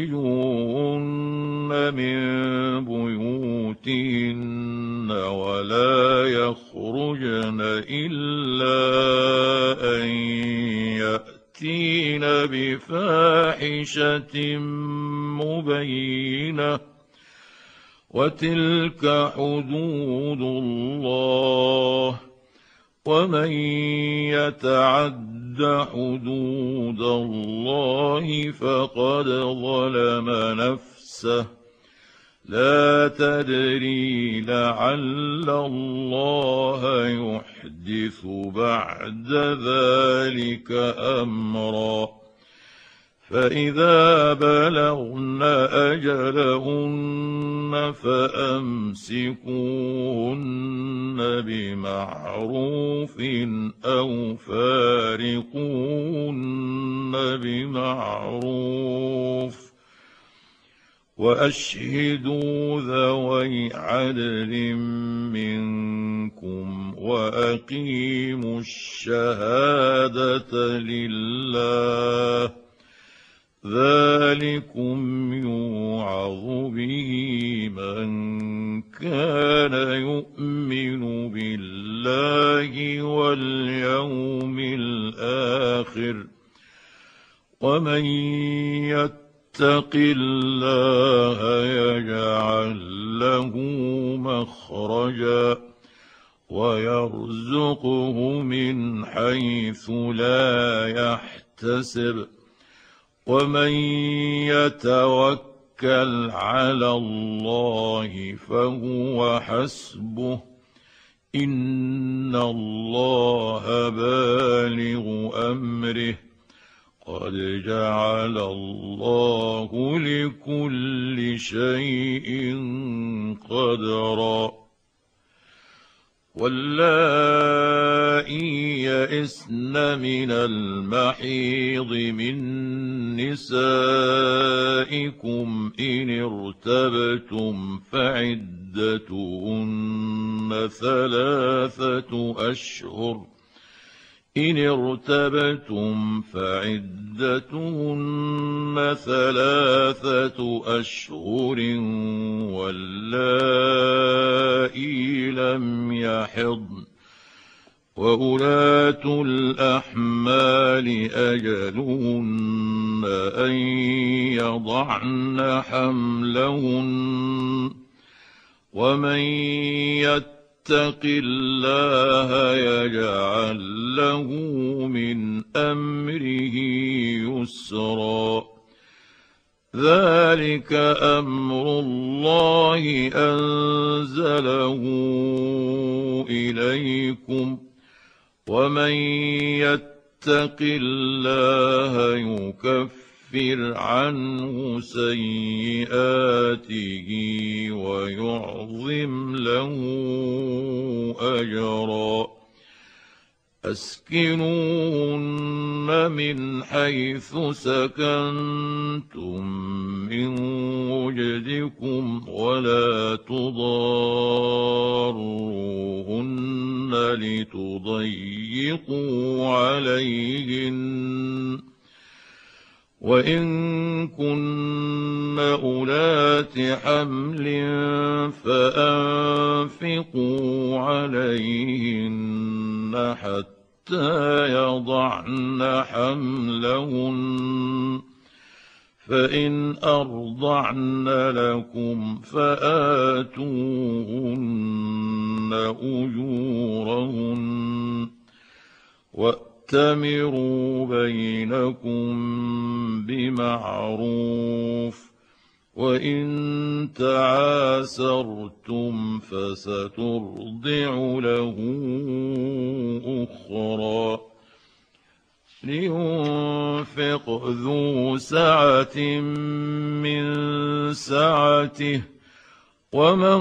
تخرجوهن من بيوتهن ولا يخرجن إلا أن يأتين بفاحشة مبينة. وتلك حدود الله. ومن يتعد حدود الله فقد ظلم نفسه. لا تدري لعل الله يحدث بعد ذلك أمرا. فإذا بلغن أجلهن فأمسكوهن بمعروف أو فارقوهن بمعروف وأشهدوا ذوي عدل منكم وأقيموا الشهادة لله ذلكم يوعظ به من كان يؤمن بالله واليوم الآخر ومن يتق الله يجعل له مخرجا ويرزقه من حيث لا يحتسب ومن يتوكل على الله فهو حسبه. إن الله بالغ أمره. قد جعل الله لكل شيء قدرا. واللائي يئسن من المحيض من نسائكم إن ارتبتم فعدتهن ثلاثة أشهر. إن ارتبتم فعدتهن ثلاثة أشهر واللائي لم يحضن. وأولاة الأحمال أجلهن أن يضعن حملهن ومن يتق الله يجعل له من امره يسرا ذلك أمر الله انزله اليكم ومن يتق الله يكفر عنه سيئاته ويعظم له أجرا. اسكنوهن من حيث سكنتم من وجدكم ولا تضاروهن لتضيقوا عليهن وان كن اولات حمل فانفقوا عليهن حتى يضعن حملهن فإن أرضعن لكم فآتوهن أجورهن واتمروا بينكم بمعروف وإن تعاسرتم فسترضع له أخرى لينفق ذو سعة من سعته ومن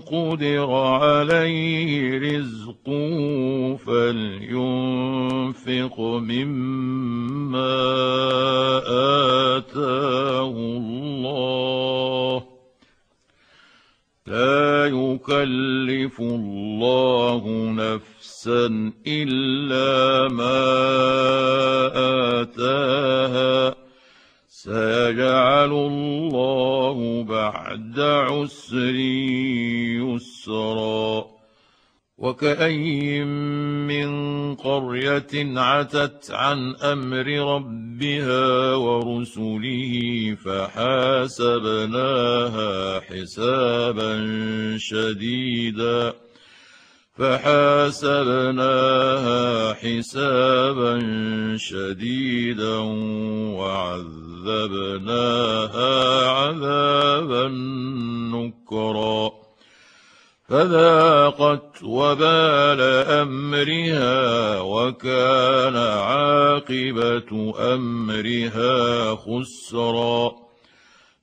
قدر عليه رزقه فلينفق مما آتاه الله. لا يكلف الله نفسا إلا سيجعل الله بعد عسر يسرا. وكأي من قرية عتت عن أمر ربها ورسله فحاسبناها حسابا شديدا. فحاسبناها حسابا شديدا وعذبناها عذابا نكرا. فذاقت وبال أمرها وكان عاقبة أمرها خسرا.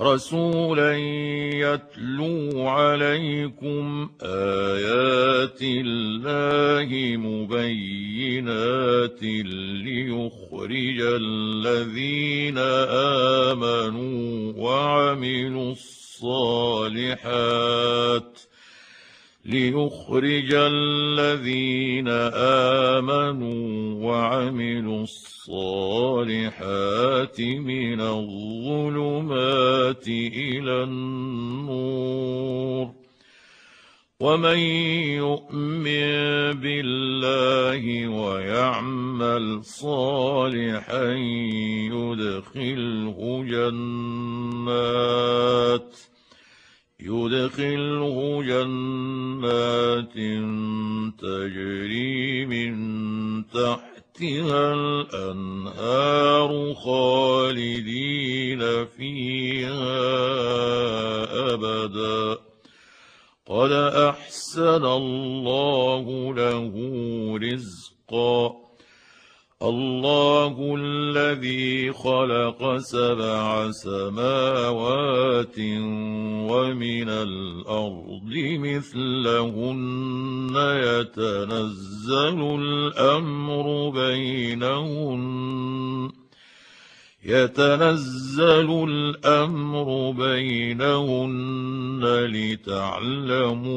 رسولا يتلو عليكم آيات الله مبينات ليخرج الذين آمنوا وعملوا الصالحات ليخرج الذين آمنوا وعملوا الصالحات من الظلمات إلى النور. ومن يؤمن بالله ويعمل صالحا يدخله جنات. يدخله جنات تجري من تحتها الانهار خالدين فيها ابدا قد احسن الله له رزقا الله الذي خلق سبع سماوات ومن الأرض مثلهن يتنزل الأمر بينهن يتنزل الأمر بينهن لتعلموا